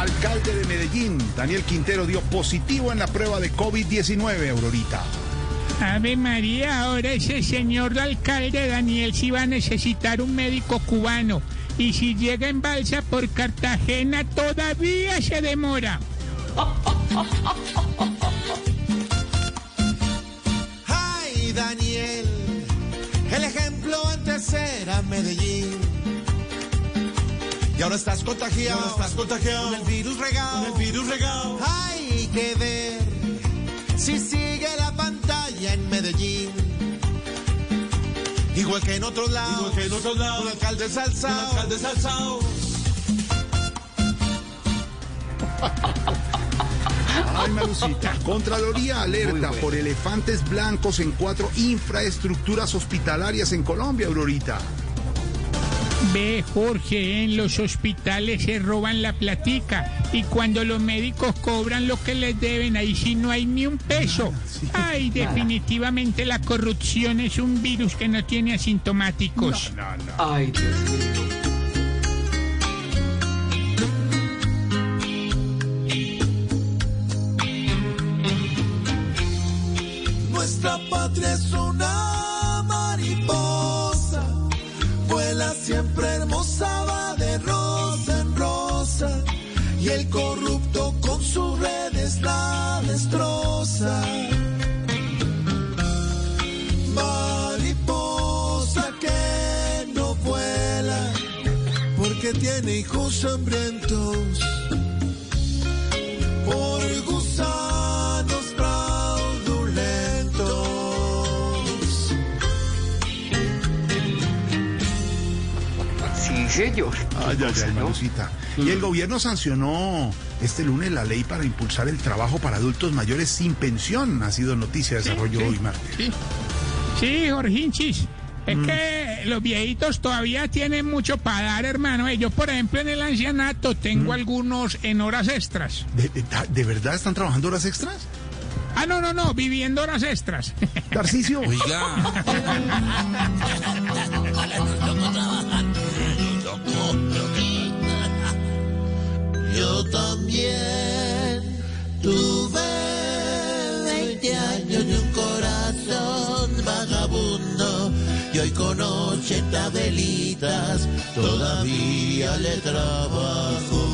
Alcalde de Medellín, Daniel Quintero, dio positivo en la prueba de COVID-19, Aurorita. Ave María, ahora ese señor alcalde Daniel sí va a necesitar un médico cubano. Y si llega en balsa por Cartagena, todavía se demora. Ay, Daniel, el ejemplo antes era Medellín. Y ahora estás contagiado, estás contagiado con el virus regado, con el virus regado. Hay que ver si sigue la pantalla en Medellín. Igual que en otros lados, igual que en otros lados, un alcalde salsado, un alcalde salsado. Ay, Marucita. Contraloría alerta por elefantes blancos en cuatro infraestructuras hospitalarias en Colombia, Aurorita. Ve, Jorge, en los hospitales se roban la platica y cuando los médicos cobran lo que les deben, ahí sí no hay ni un peso. Ay, definitivamente la corrupción es un virus que no tiene asintomáticos. Ay, Dios mío. Nuestra patria es una mariposa, vuela siempre hermosa, va de rosa en rosa, y el corrupto con sus redes la destroza. Mariposa que no vuela, porque tiene hijos hambrientos. Señor. Ay, ay, ay, Marucita. Y el gobierno sancionó este lunes la ley para impulsar el trabajo para adultos mayores sin pensión. Ha sido noticia de desarrollo sí. hoy martes. Sí, sí Jorginchis. Es que los viejitos todavía tienen mucho para dar, hermano. Yo, por ejemplo, en el ancianato tengo algunos en horas extras. ¿De, de- de verdad están trabajando horas extras? Ah, no, no, no, viviendo horas extras. Tarcicio. Yo 20 años y un corazón vagabundo. Y hoy con 80 velitas todavía le trabajo.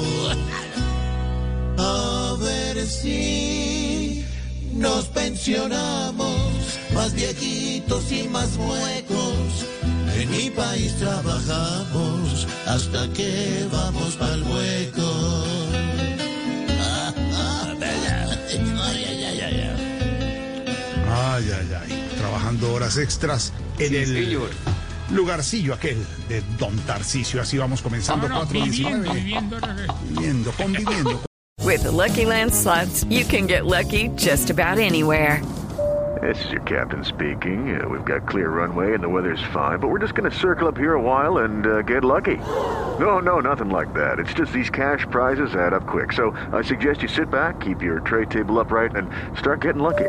A ver si nos pensionamos, más viejitos y más huecos. En mi país trabajamos hasta que vamos pa'l Trabajando horas extras en Sí, el señor. lugarcillo aquel de Don Tarcicio. Así vamos comenzando. No, no, 4:19. viviendo, viviendo. Viviendo, conviviendo. With the Lucky Land slots, you can get lucky just about anywhere. This is your captain speaking. Uh, we've got clear runway and the weather's fine, but we're just going to circle up here a while and uh, get lucky. No, no, nothing like that. It's just these cash prizes add up quick. So I suggest you sit back, keep your tray table upright, and start getting lucky.